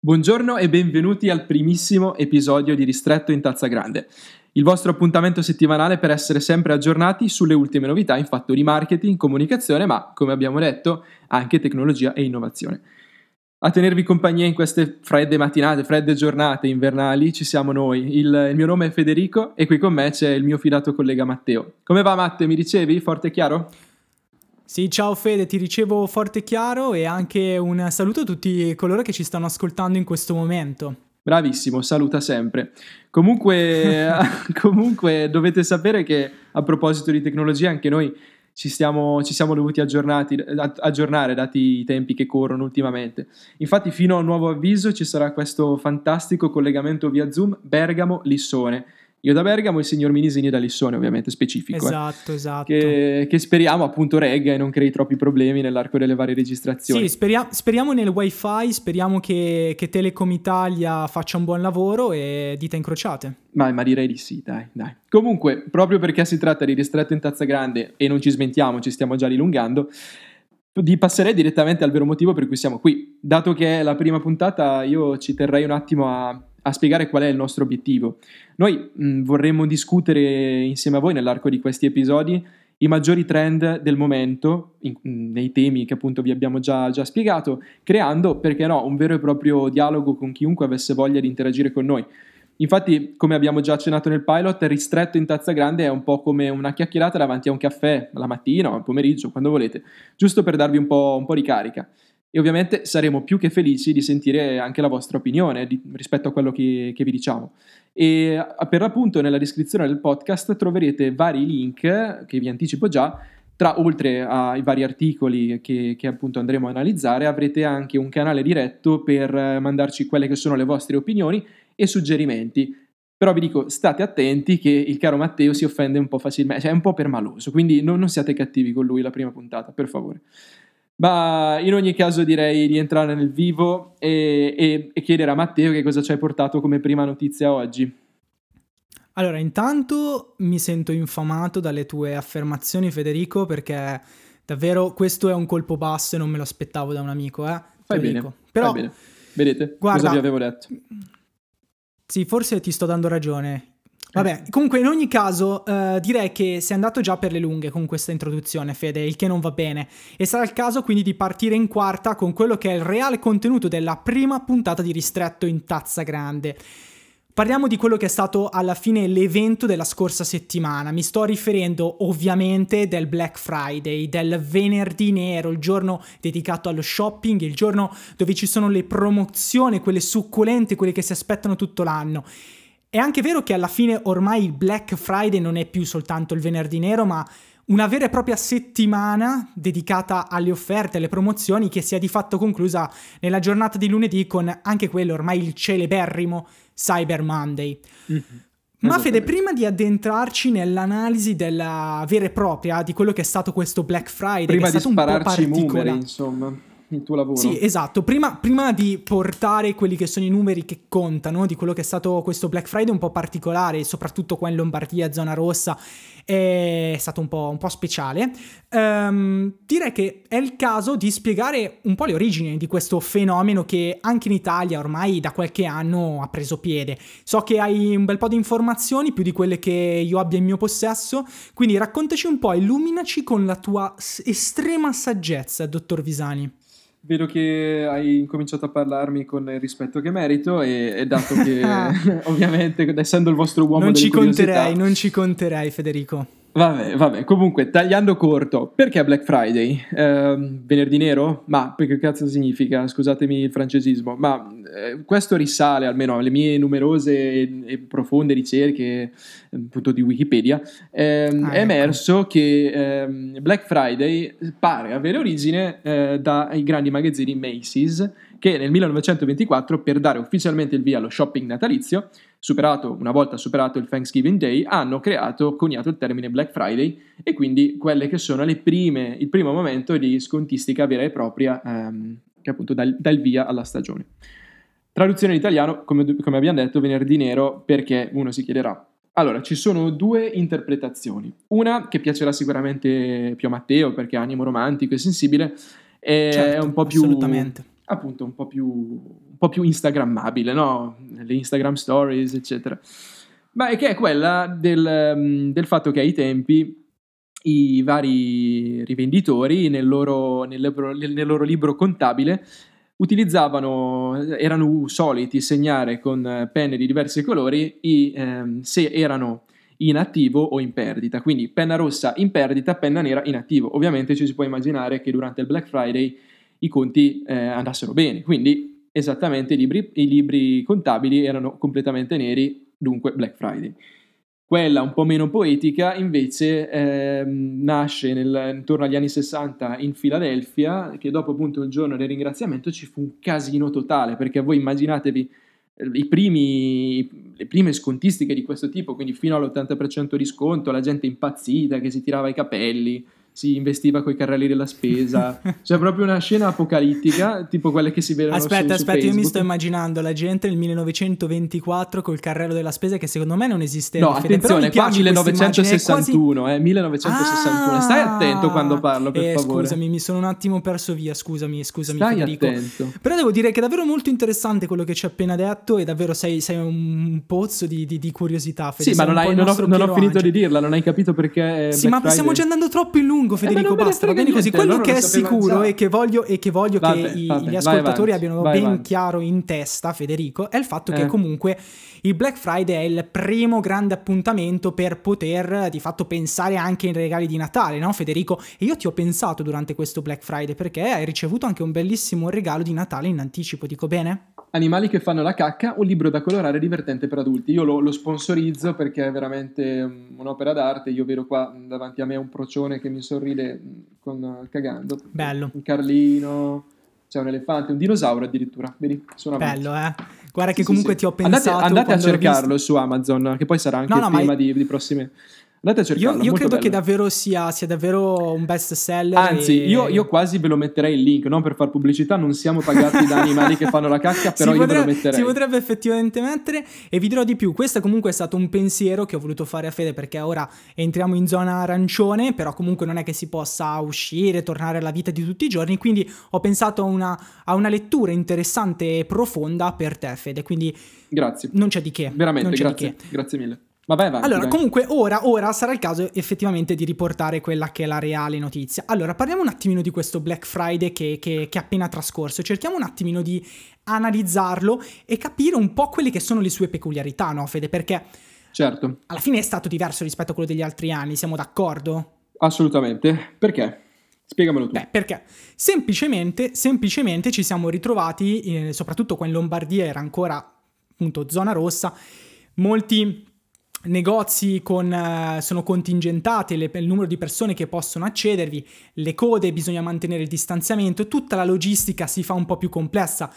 Buongiorno e benvenuti al primissimo episodio di Ristretto in Tazza Grande, il vostro appuntamento settimanale per essere sempre aggiornati sulle ultime novità in fatto di marketing, comunicazione, ma come abbiamo detto anche tecnologia e innovazione. A tenervi compagnia in queste fredde mattinate, fredde giornate invernali ci siamo noi. Il, il, mio nome è Federico e qui con me c'è il mio fidato collega Matteo. Come va Matte, mi ricevi? Forte e chiaro? Sì, ciao Fede, ti ricevo forte e chiaro e anche un saluto a tutti coloro che ci stanno ascoltando in questo momento. Bravissimo, saluta sempre. Comunque, comunque dovete sapere che a proposito di tecnologia anche noi ci, stiamo, ci siamo dovuti aggiornare dati i tempi che corrono ultimamente. Infatti fino a nuovo avviso ci sarà questo fantastico collegamento via Zoom Bergamo-Lissone io da Bergamo e il signor Minisini da Lissone, ovviamente specifico. Eh. Esatto, eh. esatto. Che, che, speriamo appunto regga e non crei troppi problemi nell'arco delle varie registrazioni. Sì, speria- speriamo nel wifi, speriamo che, che, Telecom Italia faccia un buon lavoro e dita incrociate. Ma, ma direi di sì, dai, dai. Comunque, proprio perché si tratta di ristretto in tazza grande e non ci smentiamo, ci stiamo già dilungando, di passerei direttamente al vero motivo per cui siamo qui. Dato che è la prima puntata, io ci terrei un attimo a a spiegare qual è il nostro obiettivo. Noi mh, vorremmo discutere insieme a voi nell'arco di questi episodi i maggiori trend del momento, in, nei temi che appunto vi abbiamo già, già, spiegato, creando, perché no, un vero e proprio dialogo con chiunque avesse voglia di interagire con noi. Infatti, come abbiamo già accennato nel pilot, ristretto in tazza grande è un po' come una chiacchierata davanti a un caffè, la mattina o al pomeriggio, quando volete, giusto per darvi un po', un po di carica. E ovviamente saremo più che felici di sentire anche la vostra opinione di, rispetto a quello che, che vi diciamo. E per l'appunto nella descrizione del podcast troverete vari link che vi anticipo già tra oltre ai vari articoli che, che, appunto andremo a analizzare, avrete anche un canale diretto per mandarci quelle che sono le vostre opinioni e suggerimenti. Però vi dico, state attenti che il caro Matteo si offende un po' facilmente, cioè è un po' permaloso, quindi non, non siate cattivi con lui la prima puntata, per favore. Ma in ogni caso direi di entrare nel vivo e, e, e chiedere a Matteo che cosa ci hai portato come prima notizia oggi. Allora, intanto mi sento infamato dalle tue affermazioni, Federico, perché davvero questo è un colpo basso e non me lo aspettavo da un amico, eh? Fai bene, Però, fai bene. Vedete, guarda, cosa vi avevo detto? Sì, forse ti sto dando ragione. Vabbè, comunque in ogni caso uh, direi che sei andato già per le lunghe con questa introduzione, Fede, il che non va bene. E sarà il caso quindi di partire in quarta con quello che è il reale contenuto della prima puntata di Ristretto in Tazza Grande. Parliamo di quello che è stato alla fine l'evento della scorsa settimana. Mi sto riferendo ovviamente del Black Friday, del venerdì nero, il giorno dedicato allo shopping, il giorno dove ci sono le promozioni, quelle succulente, quelle che si aspettano tutto l'anno. È anche vero che alla fine ormai il Black Friday non è più soltanto il venerdì nero, ma una vera e propria settimana dedicata alle offerte, alle promozioni, che si è di fatto conclusa nella giornata di lunedì con anche quello ormai il celeberrimo Cyber Monday. Mm-hmm. Ma Fede, prima di addentrarci nell'analisi della vera e propria di quello che è stato questo Black Friday, prima che è stato un po' particolare, numeri, insomma il tuo lavoro. Sì, esatto. Prima, prima, di portare quelli che sono i numeri che contano di quello che è stato questo Black Friday un po' particolare, soprattutto qua in Lombardia, zona rossa, è stato un po', un po speciale. Um, direi che è il caso di spiegare un po' le origini di questo fenomeno che anche in Italia ormai da qualche anno ha preso piede. So che hai un bel po' di informazioni, più di quelle che io abbia in mio possesso, quindi raccontaci un po', illuminaci con la tua estrema saggezza, dottor Visani. Vedo che hai incominciato a parlarmi con il rispetto che merito e, e dato che ovviamente essendo il vostro uomo non ci conterei, non ci conterei Federico. Vabbè, vabbè, comunque tagliando corto, perché Black Friday? Eh, venerdì nero? Ma che cazzo significa? Scusatemi il francesismo, ma eh, questo risale almeno alle mie numerose e, e profonde ricerche appunto di Wikipedia. Eh, ah, è ecco. emerso che ehm, Black Friday pare avere origine eh, dai grandi magazzini Macy's che nel 1924 per dare ufficialmente il via allo shopping natalizio superato, una volta superato il Thanksgiving Day, hanno creato, coniato il termine Black Friday e quindi quelle che sono le prime, il primo momento di scontistica vera e propria ehm, che appunto dà, il via alla stagione. Traduzione in italiano, come, come abbiamo detto, venerdì nero perché uno si chiederà. Allora, ci sono due interpretazioni. Una che piacerà sicuramente più a Matteo perché ha animo romantico e sensibile, è certo, un po' più appunto un po' più, un po più instagrammabile, no? Le Instagram stories, eccetera. Ma che è quella del, mm, del fatto che ai tempi i vari rivenditori nel loro, nel nel loro libro contabile utilizzavano, erano soliti segnare con penne di diversi colori i, ehm, se erano in attivo o in perdita. Quindi penna rossa in perdita, penna nera in attivo. Ovviamente ci si può immaginare che durante il Black Friday i conti eh, andassero bene, quindi esattamente i libri, i libri contabili erano completamente neri, dunque Black Friday. Quella un po' meno poetica invece eh, nasce nel, intorno agli anni 60 in Filadelfia, che dopo appunto il giorno del ringraziamento ci fu un casino totale, perché voi immaginatevi eh, primi, le prime scontistiche di questo tipo, quindi fino all'80% di sconto, la gente impazzita che si tirava i capelli, si investiva con i carrelli della spesa. Cioè, proprio una scena apocalittica, tipo quelle che si vedono aspetta, su, aspetta, su io mi sto immaginando la gente nel 1924 col carrello della spesa che secondo me non esiste. No, attenzione, qua 1961, quasi... eh, 1961. Ah, Stai attento quando parlo, per eh, favore. Scusami, mi sono un attimo perso via, scusami, scusami Stai Federico. attento. Però devo dire che è davvero molto interessante quello che ci hai appena detto e davvero sei, sei un pozzo di, di, di curiosità, Federico. Sì, ma non, hai, non, ho, non ho, finito di dirla, non hai capito perché... Sì, Black ma stiamo già andando troppo in lungo, eh, Federico, eh, basta va bene così. Quello che è sicuro e che voglio, e che, voglio vabbè, che vabbè, gli ascoltatori abbiano ben avanti. chiaro in testa, Federico, è il fatto eh. che comunque il Black Friday è il primo grande appuntamento per poter di fatto pensare anche ai regali di Natale, no Federico? E io ti ho pensato durante questo Black Friday perché hai ricevuto anche un bellissimo regalo di Natale in anticipo, dico bene? Animali che fanno la cacca, un libro da colorare divertente per adulti. Io lo, lo sponsorizzo perché è veramente un'opera d'arte. Io vedo qua davanti a me un procione che mi sorride con, cagando. Bello. Un Carlino, c'è un elefante, un dinosauro addirittura. Vedi, suona Bello, eh. Guarda che comunque sì, sì. ti ho pensato. Andate, andate a cercarlo su Amazon, che poi sarà anche no, no, il tema ma... di, di prossime Andate a cercarlo. Io, io credo bello. che davvero sia, sia, davvero un best seller. Anzi, e... io, io, quasi ve lo metterei il link, non per far pubblicità, non siamo pagati da animali che fanno la cacca, però io potrebbe, ve lo metterei. Si potrebbe effettivamente mettere e vi dirò di più. Questo comunque è stato un pensiero che ho voluto fare a Fede perché ora entriamo in zona arancione, però comunque non è che si possa uscire, tornare alla vita di tutti i giorni, quindi ho pensato a una, a una lettura interessante e profonda per te Fede, quindi Grazie. Non c'è di che. Veramente, grazie. Grazie mille. Vabbè, avanti, allora, dai. comunque, ora, ora, sarà il caso effettivamente di riportare quella che è la reale notizia. Allora, parliamo un attimino di questo Black Friday che, che, che è appena trascorso. Cerchiamo un attimino di analizzarlo e capire un po' quelle che sono le sue peculiarità, no, Fede? Perché certo. alla fine è stato diverso rispetto a quello degli altri anni, siamo d'accordo? Assolutamente. Perché? Spiegamelo tu. Beh, perché? Semplicemente, semplicemente ci siamo ritrovati, eh, soprattutto qua in Lombardia era ancora appunto zona rossa, molti negozi con, uh, sono contingentati, le, il numero di persone che possono accedervi, le code, bisogna mantenere il distanziamento, tutta la logistica si fa un po' più complessa.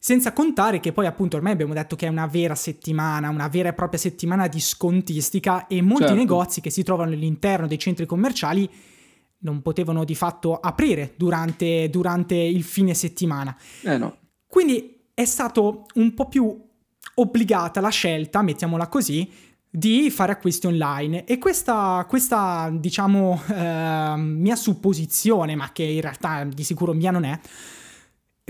Senza contare che poi appunto ormai abbiamo detto che è una vera settimana, una vera e propria settimana di scontistica e molti certo. negozi che si trovano all'interno dei centri commerciali non potevano di fatto aprire durante, durante il fine settimana. Eh no. Quindi è stato un po' più obbligata la scelta, mettiamola così, di fare acquisti online e questa, questa diciamo eh, mia supposizione ma che in realtà di sicuro mia non è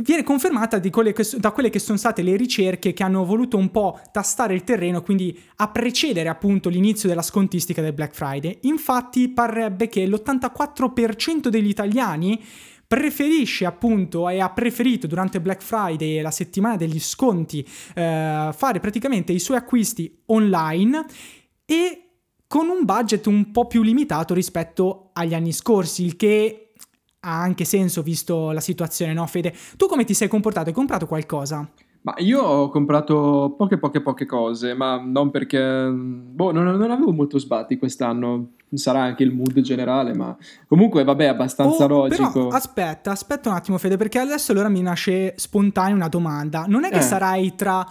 viene confermata quelle che, da quelle che sono state le ricerche che hanno voluto un po' tastare il terreno, quindi a precedere appunto l'inizio della scontistica del Black Friday. Infatti parrebbe che l'84% degli italiani preferisce appunto e ha preferito durante Black Friday la settimana degli sconti eh, fare praticamente i suoi acquisti online e con un budget un po' più limitato rispetto agli anni scorsi, il che ha anche senso visto la situazione, no Fede? Tu come ti sei comportato? Hai comprato qualcosa? Ma io ho comprato poche poche poche cose, ma non perché... Boh, non, non avevo molto sbatti quest'anno, sarà anche il mood generale, ma comunque vabbè, abbastanza oh, logico. Però aspetta, aspetta un attimo Fede, perché adesso allora mi nasce spontanea una domanda. Non è che eh. sarai tra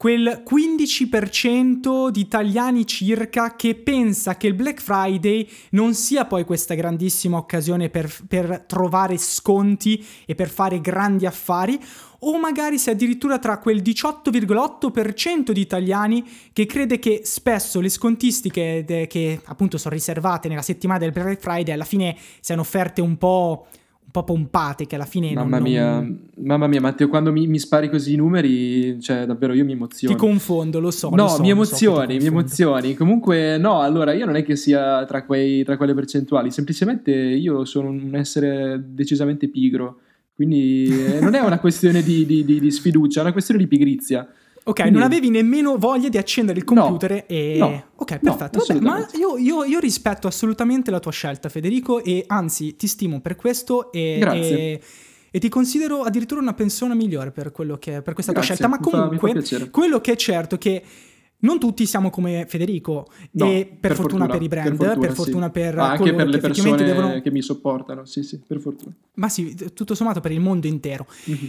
quel 15% di italiani circa che pensa che il Black Friday non sia poi questa grandissima occasione per, per trovare sconti e per fare grandi affari, o magari se addirittura tra quel 18,8% di italiani che crede che spesso le scontistiche de- che appunto sono riservate nella settimana del Black Friday alla fine siano offerte un po' po' pompate che alla fine mamma non, mia, non... mamma mia Matteo quando mi, mi, spari così i numeri cioè davvero io mi emoziono ti confondo lo so no lo so, mi emozioni so mi emozioni. Comunque no allora io non è che sia tra, quei, tra quelle percentuali semplicemente io sono un essere decisamente pigro quindi eh, non è una questione di, di, di, di sfiducia è una questione di pigrizia Ok, Quindi... non avevi nemmeno voglia di accendere il computer no, e... No, ok, perfetto. No, Vabbè, ma io, io, io, rispetto assolutamente la tua scelta, Federico, e anzi ti stimo per questo e... Grazie. E, e ti considero addirittura una persona migliore per, che, per questa Grazie, tua scelta. Ma comunque, fa, quello che è certo è che non tutti siamo come Federico no, e per, per fortuna, fortuna, per i brand, per fortuna, per fortuna sì. per ah, anche per le persone devono... che mi sopportano, sì sì, per fortuna. Ma sì, tutto sommato per il mondo intero. Mm-hmm.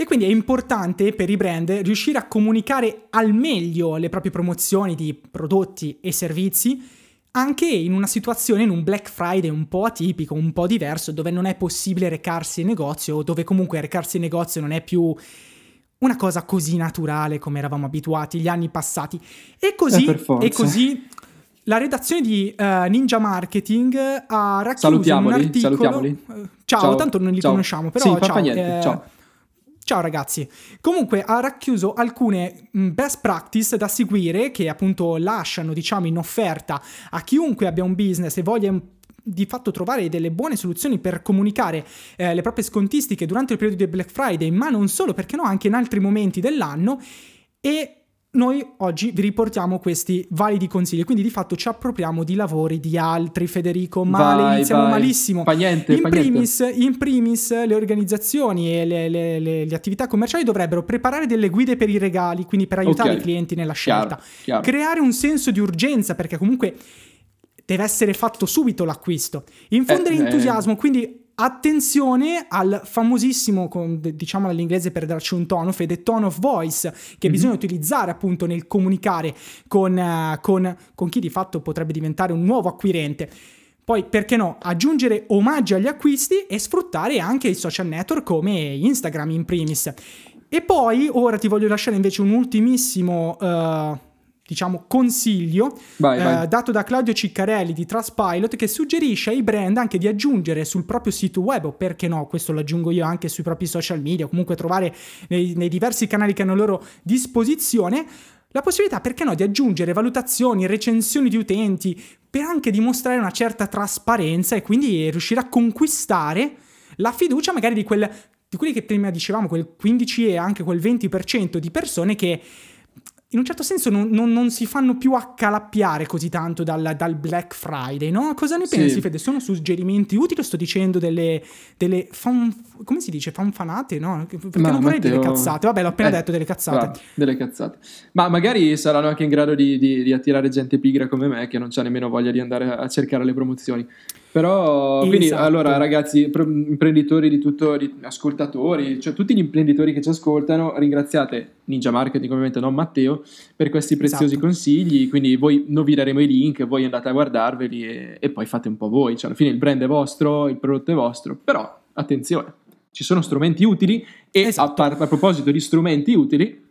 E quindi è importante per i brand riuscire a comunicare al meglio le proprie promozioni di prodotti e servizi anche in una situazione, in un Black Friday un po' atipico, un po' diverso, dove non è possibile recarsi in negozio o dove comunque recarsi in negozio non è più una cosa così naturale come eravamo abituati gli anni passati. E così, eh, e così la redazione di uh, Ninja Marketing ha racchiuso un articolo. Salutiamoli. Ciao, ciao, tanto non li ciao. conosciamo, però sì, ciao. Fa niente, eh, ciao. Ciao ragazzi, comunque ha racchiuso alcune best practice da seguire che appunto lasciano diciamo in offerta a chiunque abbia un business e voglia di fatto trovare delle buone soluzioni per comunicare eh, le proprie scontistiche durante il periodo di Black Friday, ma non solo, perché no, anche in altri momenti dell'anno. E noi oggi vi riportiamo questi validi consigli, quindi di fatto ci appropriamo di lavori di altri, Federico, male, vai, iniziamo vai. malissimo. Fa niente, in, fa primis, niente. in primis le organizzazioni e le, le, le, le, attività commerciali dovrebbero preparare delle guide per i regali, quindi per aiutare okay. i clienti nella scelta. Chiaro, chiaro. Creare un senso di urgenza, perché comunque deve essere fatto subito l'acquisto. Infondere eh, entusiasmo, eh. quindi attenzione al famosissimo, diciamo all'inglese per darci un tono, Fede, tone of voice, che mm-hmm. bisogna utilizzare appunto nel comunicare con, uh, con, con chi di fatto potrebbe diventare un nuovo acquirente. Poi, perché no, aggiungere omaggi agli acquisti e sfruttare anche i social network come Instagram in primis. E poi, ora ti voglio lasciare invece un ultimissimo... Uh, diciamo, consiglio vai, eh, vai. dato da Claudio Ciccarelli di Trustpilot che suggerisce ai brand anche di aggiungere sul proprio sito web, o perché no, questo lo aggiungo io anche sui propri social media, o comunque trovare nei, nei diversi canali che hanno a loro disposizione, la possibilità, perché no, di aggiungere valutazioni, recensioni di utenti, per anche dimostrare una certa trasparenza e quindi riuscire a conquistare la fiducia magari di, quel, di quelli che prima dicevamo, quel 15 e anche quel 20% di persone che in un certo senso non, non, non, si fanno più accalappiare così tanto dal, dal Black Friday, no? Cosa ne pensi, sì. Fede? Sono suggerimenti utili o sto dicendo delle, delle fan, come si dice? Fanfanate, no? Perché Ma non vorrei Matteo... dire cazzate. Vabbè, l'ho appena eh, detto, delle cazzate. Bravo, delle cazzate. Ma magari saranno anche in grado di, di, di, attirare gente pigra come me che non ha nemmeno voglia di andare a cercare le promozioni. Però, esatto. quindi, allora, ragazzi, imprenditori di tutto, di ascoltatori, cioè tutti gli imprenditori che ci ascoltano, ringraziate Ninja Marketing, ovviamente non Matteo, per questi preziosi esatto. consigli. Quindi, voi non vi daremo i link, voi andate a guardarveli e, e poi fate un po' voi. Cioè, alla fine il brand è vostro, il prodotto è vostro, però attenzione, ci sono strumenti utili e esatto. a, a proposito di strumenti utili,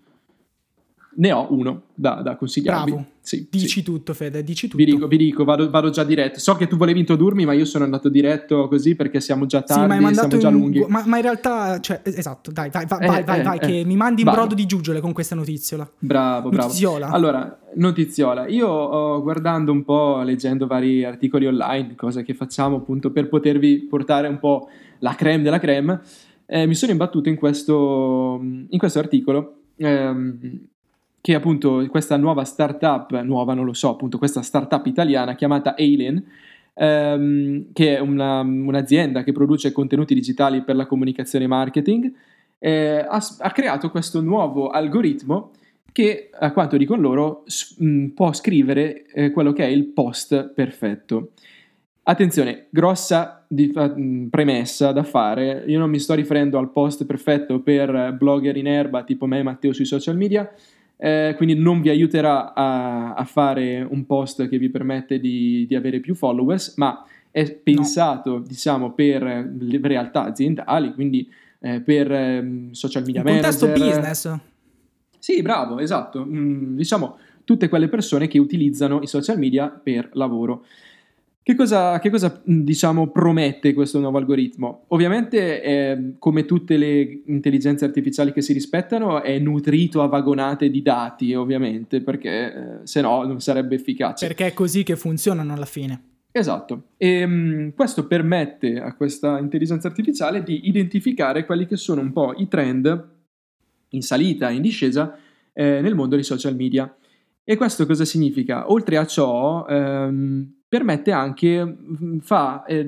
ne ho uno da, da consigliarvi. Bravo, sì, dici sì. tutto Fede, dici tutto. Vi dico, vi dico vado, vado, già diretto. So che tu volevi introdurmi, ma io sono andato diretto così perché siamo già tardi, sì, ma siamo già in, lunghi. Ma, ma, in realtà, cioè, esatto, dai, vai, vai, eh, vai, vai, eh, vai eh, che mi mandi in vado. brodo di giuggiole con questa notiziola. Bravo, bravo. Notiziola. Allora, notiziola. Io oh, guardando un po', leggendo vari articoli online, cosa che facciamo appunto per potervi portare un po' la creme della creme, eh, mi sono imbattuto in questo, in questo articolo ehm, che appunto questa nuova startup, nuova non lo so, appunto questa startup italiana chiamata Alien, ehm, che è una, un'azienda che produce contenuti digitali per la comunicazione e marketing, eh, ha, ha, creato questo nuovo algoritmo che, a quanto dicono loro, s- mh, può scrivere eh, quello che è il post perfetto. Attenzione, grossa di, uh, premessa da fare, io non mi sto riferendo al post perfetto per blogger in erba tipo me e Matteo sui social media, eh, quindi non vi aiuterà a, a, fare un post che vi permette di, di avere più followers, ma è pensato, no. diciamo, per realtà aziendali, quindi eh, per eh, social media Un manager. contesto business. Sì, bravo, esatto. Mm, diciamo, tutte quelle persone che utilizzano i social media per lavoro. Che cosa, che cosa, diciamo, promette questo nuovo algoritmo? Ovviamente, eh, come tutte le intelligenze artificiali che si rispettano, è nutrito a vagonate di dati, ovviamente, perché eh, se no non sarebbe efficace. Perché è così che funzionano alla fine. Esatto, e um, questo permette a questa intelligenza artificiale di identificare quelli che sono un po' i trend in salita, in discesa eh, nel mondo dei social media. E questo cosa significa? Oltre a ciò, ehm, permette anche, mm, fa eh,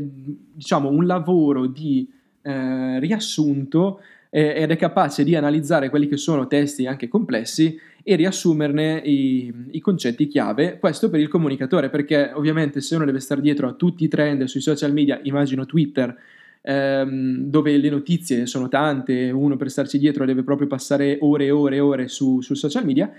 diciamo un lavoro di eh, riassunto eh, ed è capace di analizzare quelli che sono testi anche complessi e riassumerne i, i, concetti chiave. Questo per il comunicatore, perché ovviamente se uno deve stare dietro a tutti i trend sui social media, immagino Twitter, ehm, dove le notizie sono tante, uno per starci dietro deve proprio passare ore e ore e ore su, sul social media,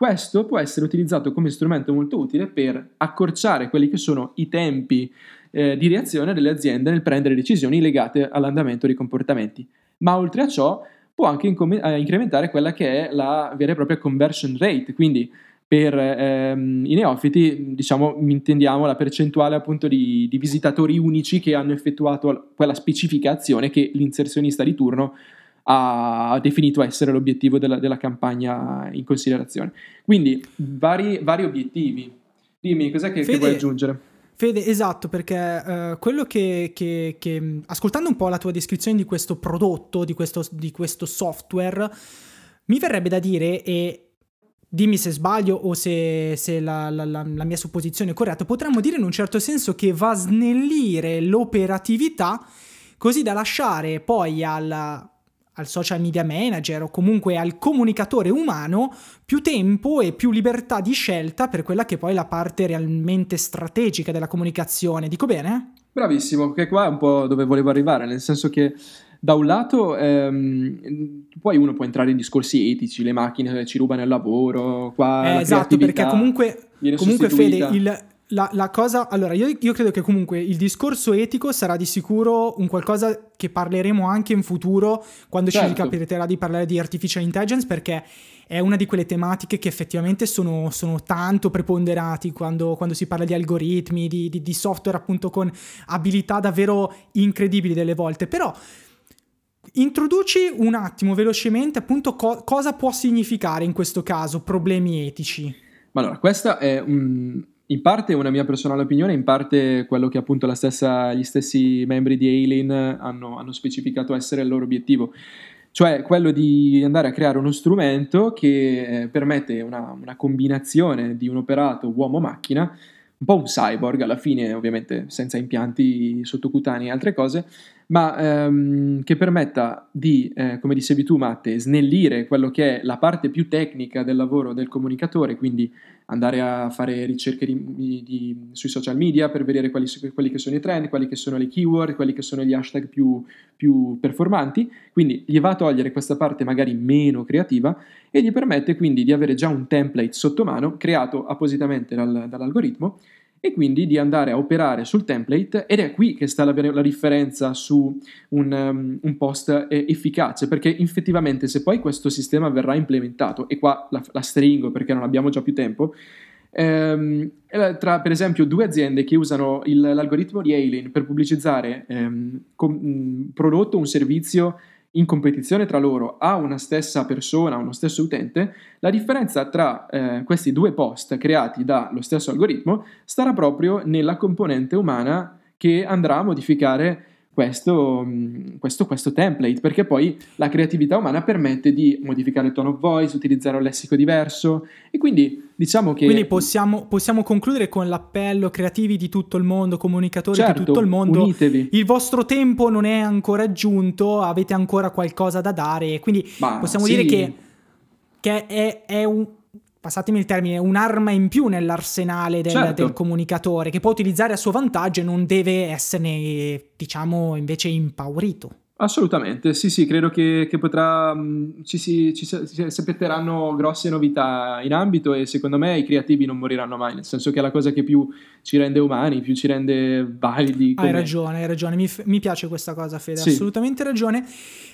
questo può essere utilizzato come strumento molto utile per accorciare quelli che sono i tempi eh, di reazione delle aziende nel prendere decisioni legate all'andamento dei comportamenti. Ma oltre a ciò può anche incom- eh, incrementare quella che è la vera e propria conversion rate, quindi per ehm, i neofiti, diciamo, intendiamo la percentuale appunto di, di visitatori unici che hanno effettuato quella specifica azione che l'inserzionista di turno ha definito essere l'obiettivo della, della campagna in considerazione. Quindi vari, vari obiettivi. Dimmi, cos'è che, Fede, che vuoi aggiungere? Fede, esatto, perché uh, quello che, che, che, ascoltando un po' la tua descrizione di questo prodotto, di questo, di questo software, mi verrebbe da dire, e dimmi se sbaglio o se, se la, la, la, la, mia supposizione è corretta, potremmo dire in un certo senso che va a snellire l'operatività così da lasciare poi alla, al social media manager o comunque al comunicatore umano più tempo e più libertà di scelta per quella che poi è la parte realmente strategica della comunicazione. Dico bene? Bravissimo, che qua è un po' dove volevo arrivare, nel senso che da un lato ehm, poi uno può entrare in discorsi etici, le macchine ci rubano il lavoro, qua eh, esatto, perché comunque, comunque Fede, il, la, la, cosa, allora io, io, credo che comunque il discorso etico sarà di sicuro un qualcosa che parleremo anche in futuro quando certo. ci ricapiterà di parlare di artificial intelligence perché è una di quelle tematiche che effettivamente sono, sono tanto preponderati quando, quando, si parla di algoritmi, di, di, di, software appunto con abilità davvero incredibili delle volte, però introduci un attimo velocemente appunto co- cosa può significare in questo caso problemi etici. Allora, questa è un in parte una mia personale opinione, in parte quello che appunto stessa, gli stessi membri di Alien hanno, hanno, specificato essere il loro obiettivo, cioè quello di andare a creare uno strumento che eh, permette una, una combinazione di un operato uomo-macchina un po' un cyborg alla fine, ovviamente senza impianti sottocutanei e altre cose, ma ehm, che permetta di, eh, come dicevi tu Matte, snellire quello che è la parte più tecnica del lavoro del comunicatore, quindi andare a fare ricerche di, di, sui social media per vedere quali, quelli che sono i trend, quali che sono le keyword, quali che sono gli hashtag più, più performanti, quindi gli va a togliere questa parte magari meno creativa e gli permette quindi di avere già un template sotto mano creato appositamente dal, dall'algoritmo e quindi di andare a operare sul template ed è qui che sta la, la differenza su un, um, un, post efficace perché effettivamente se poi questo sistema verrà implementato e qua la, la stringo perché non abbiamo già più tempo ehm, tra per esempio due aziende che usano il, l'algoritmo di Alien per pubblicizzare ehm, un prodotto o un servizio in competizione tra loro a una stessa persona, uno stesso utente, la differenza tra eh, questi due post creati dallo stesso algoritmo starà proprio nella componente umana che andrà a modificare questo, mm, questo, questo, template, perché poi la creatività umana permette di modificare il tone of voice, utilizzare un lessico diverso e quindi diciamo che... Quindi possiamo, possiamo concludere con l'appello creativi di tutto il mondo, comunicatori certo, di tutto il mondo. Unitevi. Il vostro tempo non è ancora giunto, avete ancora qualcosa da dare, quindi Ma possiamo sì. dire che, che è, è un passatemi il termine, un'arma in più nell'arsenale del, certo. del, comunicatore che può utilizzare a suo vantaggio e non deve esserne, diciamo, invece impaurito. Assolutamente, sì, sì, credo che, che potrà, mm, ci si, ci si aspetteranno grosse novità in ambito e secondo me i creativi non moriranno mai, nel senso che è la cosa che più ci rende umani, più ci rende validi. Hai ragione, hai ragione, mi, mi piace questa cosa Fede, sì. assolutamente ragione.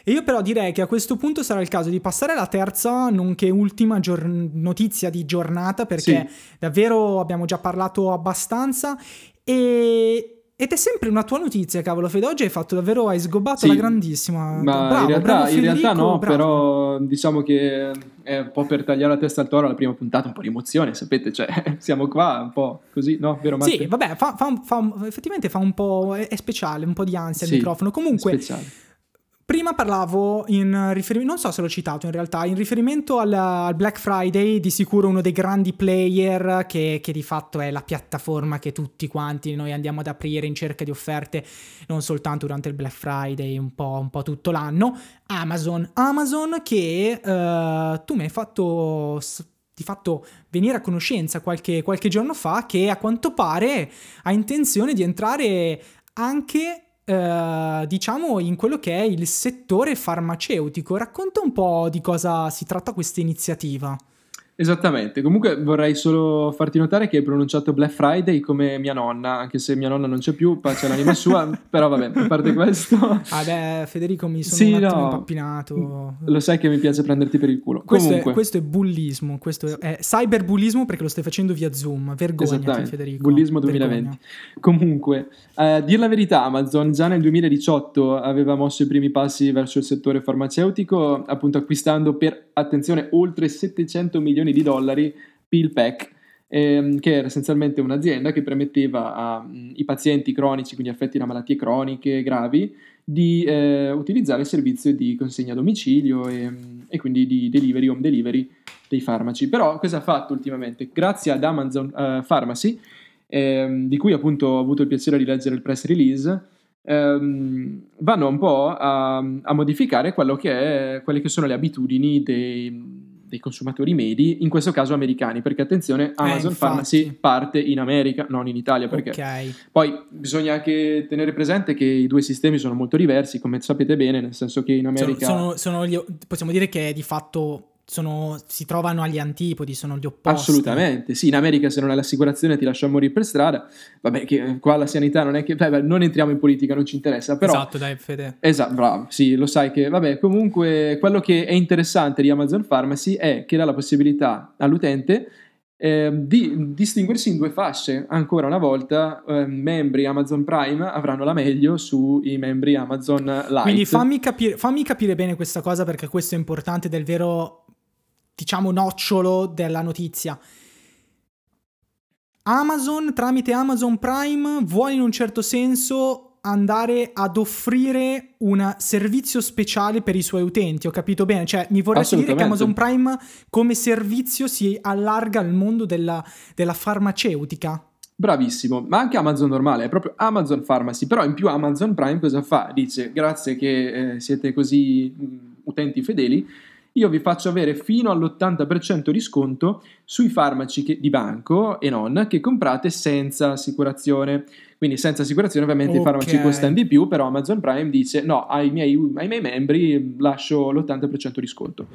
E io però direi che a questo punto sarà il caso di passare alla terza, nonché ultima gior- notizia di giornata, perché sì. davvero abbiamo già parlato abbastanza E, ed è sempre una tua notizia, cavolo. Fede, oggi hai fatto davvero, hai sgobbato sì, la grandissima. Ma bravo, in, realtà, bravo Federico, in realtà no, bravo. però diciamo che è un po' per tagliare la testa al toro la prima puntata, un po' di emozione, sapete, cioè siamo qua un po' così, no? Vero? Sì, vabbè, fa, fa, fa, effettivamente fa un po', è, è speciale, un po' di ansia sì, il microfono. Comunque... Speciale Prima parlavo in riferimento, non so se l'ho citato in realtà, in riferimento al, al Black Friday, di sicuro uno dei grandi player che, che, di fatto è la piattaforma che tutti quanti noi andiamo ad aprire in cerca di offerte, non soltanto durante il Black Friday, un po', un po tutto l'anno, Amazon. Amazon che uh, tu mi hai fatto di fatto venire a conoscenza qualche, qualche giorno fa che a quanto pare ha intenzione di entrare anche Uh, diciamo in quello che è il settore farmaceutico. Racconta un po' di cosa si tratta questa iniziativa. Esattamente, comunque vorrei solo farti notare che hai pronunciato Black Friday come mia nonna, anche se mia nonna non c'è più, pace l'anima sua, però vabbè, a parte questo... Vabbè, ah Federico, mi sono sì, un attimo no, impappinato. Lo sai che mi piace prenderti per il culo. Questo, è, questo è, bullismo, questo è cyberbullismo perché lo stai facendo via Zoom, vergognati Federico. Bullismo 2020. Vergogna. Comunque, a eh, dir la verità, Amazon già nel 2018 aveva mosso i primi passi verso il settore farmaceutico, appunto acquistando per, attenzione, oltre 700 milioni di dollari PillPack, ehm, che era essenzialmente un'azienda che permetteva ai pazienti cronici, quindi affetti da malattie croniche gravi, di eh, utilizzare il servizio di consegna a domicilio e, e, quindi di delivery, home delivery dei farmaci. Però cosa ha fatto ultimamente? Grazie ad Amazon uh, Pharmacy, ehm, di cui appunto ho avuto il piacere di leggere il press release, ehm, vanno un po' a, a modificare che è, quelle che sono le abitudini dei dei consumatori medi, in questo caso americani, perché attenzione, eh, Amazon eh, Pharmacy parte in America, non in Italia, perché okay. poi bisogna anche tenere presente che i due sistemi sono molto diversi, come sapete bene, nel senso che in America... Sono, sono, sono gli, possiamo dire che di fatto sono, si trovano agli antipodi, sono gli opposti. Assolutamente, sì, in America se non hai l'assicurazione ti lasciano morire per strada, vabbè che qua la sanità non è che, vabbè, non entriamo in politica, non ci interessa, però... Esatto, dai, Fede. Esatto, bravo, sì, lo sai che, vabbè, comunque quello che è interessante di Amazon Pharmacy è che dà la possibilità all'utente eh, di distinguersi in due fasce. Ancora una volta, eh, membri Amazon Prime avranno la meglio sui membri Amazon Lite. Quindi fammi capire, fammi capire bene questa cosa perché questo è importante del vero diciamo, nocciolo della notizia. Amazon, tramite Amazon Prime, vuole in un certo senso andare ad offrire un servizio speciale per i suoi utenti. Ho capito bene? Cioè, mi vorresti dire che Amazon Prime come servizio si allarga al mondo della, della farmaceutica? Bravissimo, ma anche Amazon normale, è proprio Amazon Pharmacy, però in più Amazon Prime cosa fa? Dice grazie che eh, siete così mh, mm, utenti fedeli, io vi faccio avere fino all'80% di sconto sui farmaci che, di banco e non che comprate senza assicurazione. Quindi senza assicurazione ovviamente okay. i farmaci costano di più, però Amazon Prime dice no, ai miei, ai miei membri lascio l'80% di sconto.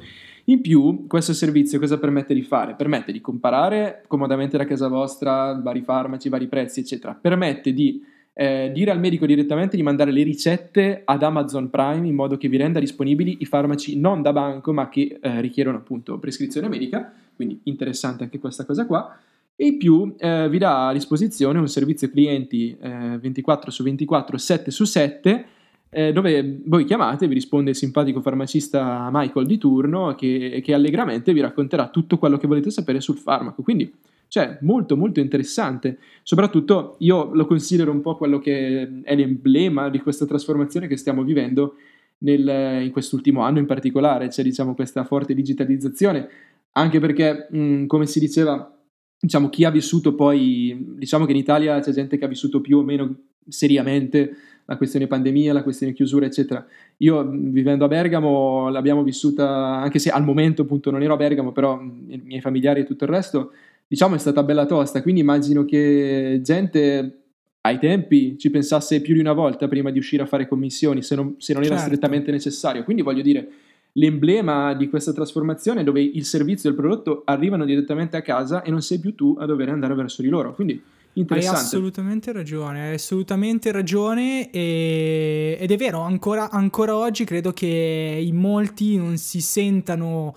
In più, questo servizio cosa permette di fare? Permette di comparare comodamente da casa vostra vari farmaci, vari prezzi, eccetera. Permette di eh, dire al medico direttamente di mandare le ricette ad Amazon Prime in modo che vi renda disponibili i farmaci non da banco ma che eh, richiedono appunto prescrizione medica, quindi interessante anche questa cosa qua. E in più eh, vi dà a disposizione un servizio clienti 24 eh, su 24, 7 su 7, eh, dove voi chiamate, vi risponde il simpatico farmacista Michael di turno che, che allegramente vi racconterà tutto quello che volete sapere sul farmaco. Quindi cioè, molto molto interessante. Soprattutto io lo considero un po' quello che è l'emblema di questa trasformazione che stiamo vivendo nel, in quest'ultimo anno in particolare, cioè diciamo questa forte digitalizzazione, anche perché, mh, come si diceva, diciamo chi ha vissuto poi, diciamo che in Italia c'è gente che ha vissuto più o meno seriamente la questione pandemia, la questione chiusura, eccetera. Io vivendo a Bergamo l'abbiamo vissuta, anche se al momento appunto non ero a Bergamo, però i miei familiari e tutto il resto diciamo è stata bella tosta, quindi immagino che gente ai tempi ci pensasse più di una volta prima di uscire a fare commissioni, se non, se non era certo. strettamente necessario. Quindi voglio dire, l'emblema di questa trasformazione dove il servizio e il prodotto arrivano direttamente a casa e non sei più tu a dover andare verso di loro. Quindi interessante. Hai assolutamente ragione, hai assolutamente ragione e... ed è vero, ancora, ancora oggi credo che in molti non si sentano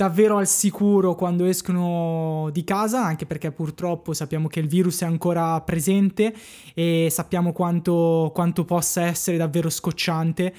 davvero al sicuro quando escono di casa, anche perché purtroppo sappiamo che il virus è ancora presente e sappiamo quanto, quanto possa essere davvero scocciante.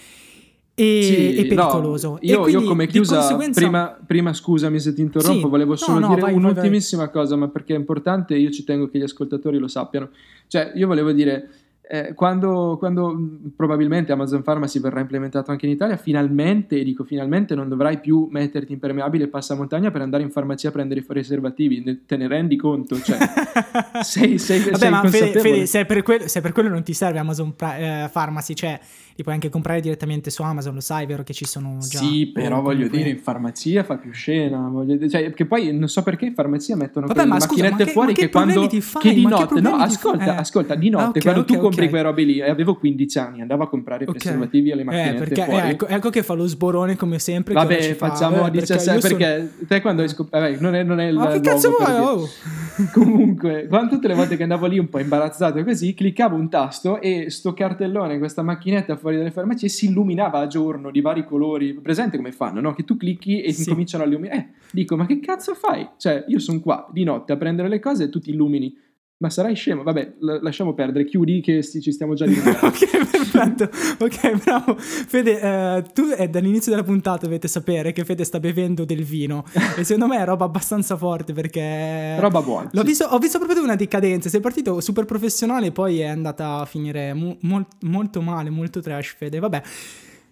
E, sì, e pericoloso. No, io, io, come chiusa, conseguenza... prima, prima, scusami se ti interrompo, sì. volevo solo no, no, dire vai, un'ultimissima vai, vai. cosa, ma perché è importante, io ci tengo che gli ascoltatori lo sappiano. Cioè, io volevo dire, eh, quando, quando, probabilmente Amazon Pharmacy verrà implementato anche in Italia, finalmente, dico finalmente, non dovrai più metterti impermeabile e passamontagna per andare in farmacia a prendere i preservativi, te ne rendi conto? Cioè, sei, sei, Vabbè, sei ma Fede, Fede se, per quello, se, per quello, non ti serve Amazon eh, Pharmacy, cioè li puoi anche comprare direttamente su Amazon, lo sai, vero che ci sono già. Sì, però voglio dire, in farmacia fa più scena, dire, cioè, che poi non so perché in farmacia mettono Vabbè, ma scusa, macchinette ma che, fuori ma che, che quando fai, che di notte, no, ascolta, eh. ascolta, di notte, ah, okay, quando okay, tu compri okay. quelle robe lì, avevo 15 anni, andavo a comprare okay. preservativi alle eh, macchinette eh, perché, fuori. ecco, ecco, che fa lo sborone come sempre. Vabbè, facciamo fa, eh, 17, perché, perché sono... te quando hai scoperto, non è, non è ma che cazzo vuoi? Oh. Comunque, quando tutte le volte che andavo lì un po' imbarazzato così, cliccavo un tasto e sto cartellone, questa macchinetta fuori dalle farmacie si illuminava a giorno di vari colori. Presente come fanno, no? Che tu clicchi e sì. cominciano a illuminare. Eh, dico, ma che cazzo fai? Cioè, io sono qua di notte a prendere le cose e tu ti illumini. Ma sarai scemo? Vabbè, lasciamo perdere, chiudi che ci stiamo già diventando. ok, perfetto. Ok, bravo. Fede, eh, tu è dall'inizio della puntata dovete sapere che Fede sta bevendo del vino. e secondo me è roba abbastanza forte perché... Roba buona. L'ho sì. visto, ho visto proprio una decadenza. Sei partito super professionale e poi è andata a finire mo- mo- molto male, molto trash, Fede. Vabbè.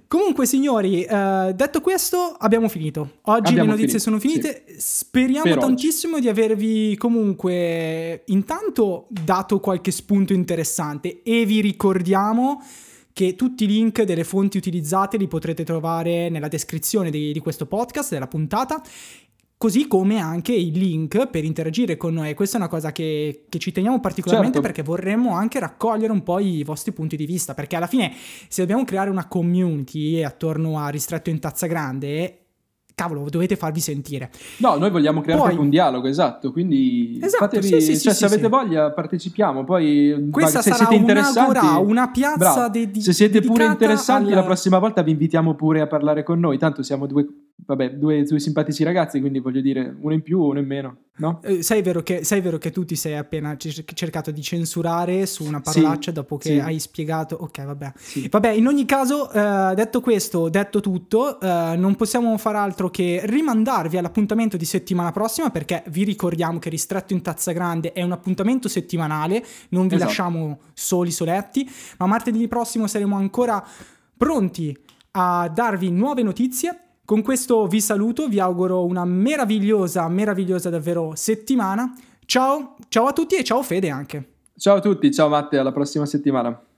Comunque, signori, eh, detto questo, abbiamo finito. Oggi abbiamo le notizie finito, sono finite. Sì. Speriamo per tantissimo oggi. di avervi comunque intanto dato qualche spunto interessante e vi ricordiamo che tutti i link delle fonti utilizzate li potrete trovare nella descrizione di, di questo podcast, della puntata così come anche il link per interagire con noi. Questa è una cosa che, che ci teniamo particolarmente certo. perché vorremmo anche raccogliere un po' i vostri punti di vista, perché alla fine se dobbiamo creare una community attorno a Ristretto in Tazza Grande, cavolo, dovete farvi sentire. No, noi vogliamo creare poi... un dialogo, esatto, quindi esatto, fatevi, sì, sì, cioè, sì, se avete voglia partecipiamo, poi Questa se sarà siete interessanti, una piazza de- di, se siete pure interessanti alla... la prossima volta vi invitiamo pure a parlare con noi, tanto siamo due, vabbè, due, due simpatici ragazzi, quindi voglio dire, uno in più, uno in meno. No? Eh, sai, vero che, sai vero che tu ti sei appena cercato di censurare su una parolaccia sì, dopo che sì. hai spiegato. Ok, vabbè. Sì. Vabbè, in ogni caso, eh, detto questo, detto tutto, eh, non possiamo fare altro che rimandarvi all'appuntamento di settimana prossima perché vi ricordiamo che Ristretto in Tazza Grande è un appuntamento settimanale, non vi esatto. lasciamo soli soletti, ma martedì prossimo saremo ancora pronti a darvi nuove notizie con questo vi saluto, vi auguro una meravigliosa, meravigliosa davvero settimana. Ciao, ciao a tutti e ciao Fede anche. Ciao a tutti, ciao Matte, alla prossima settimana.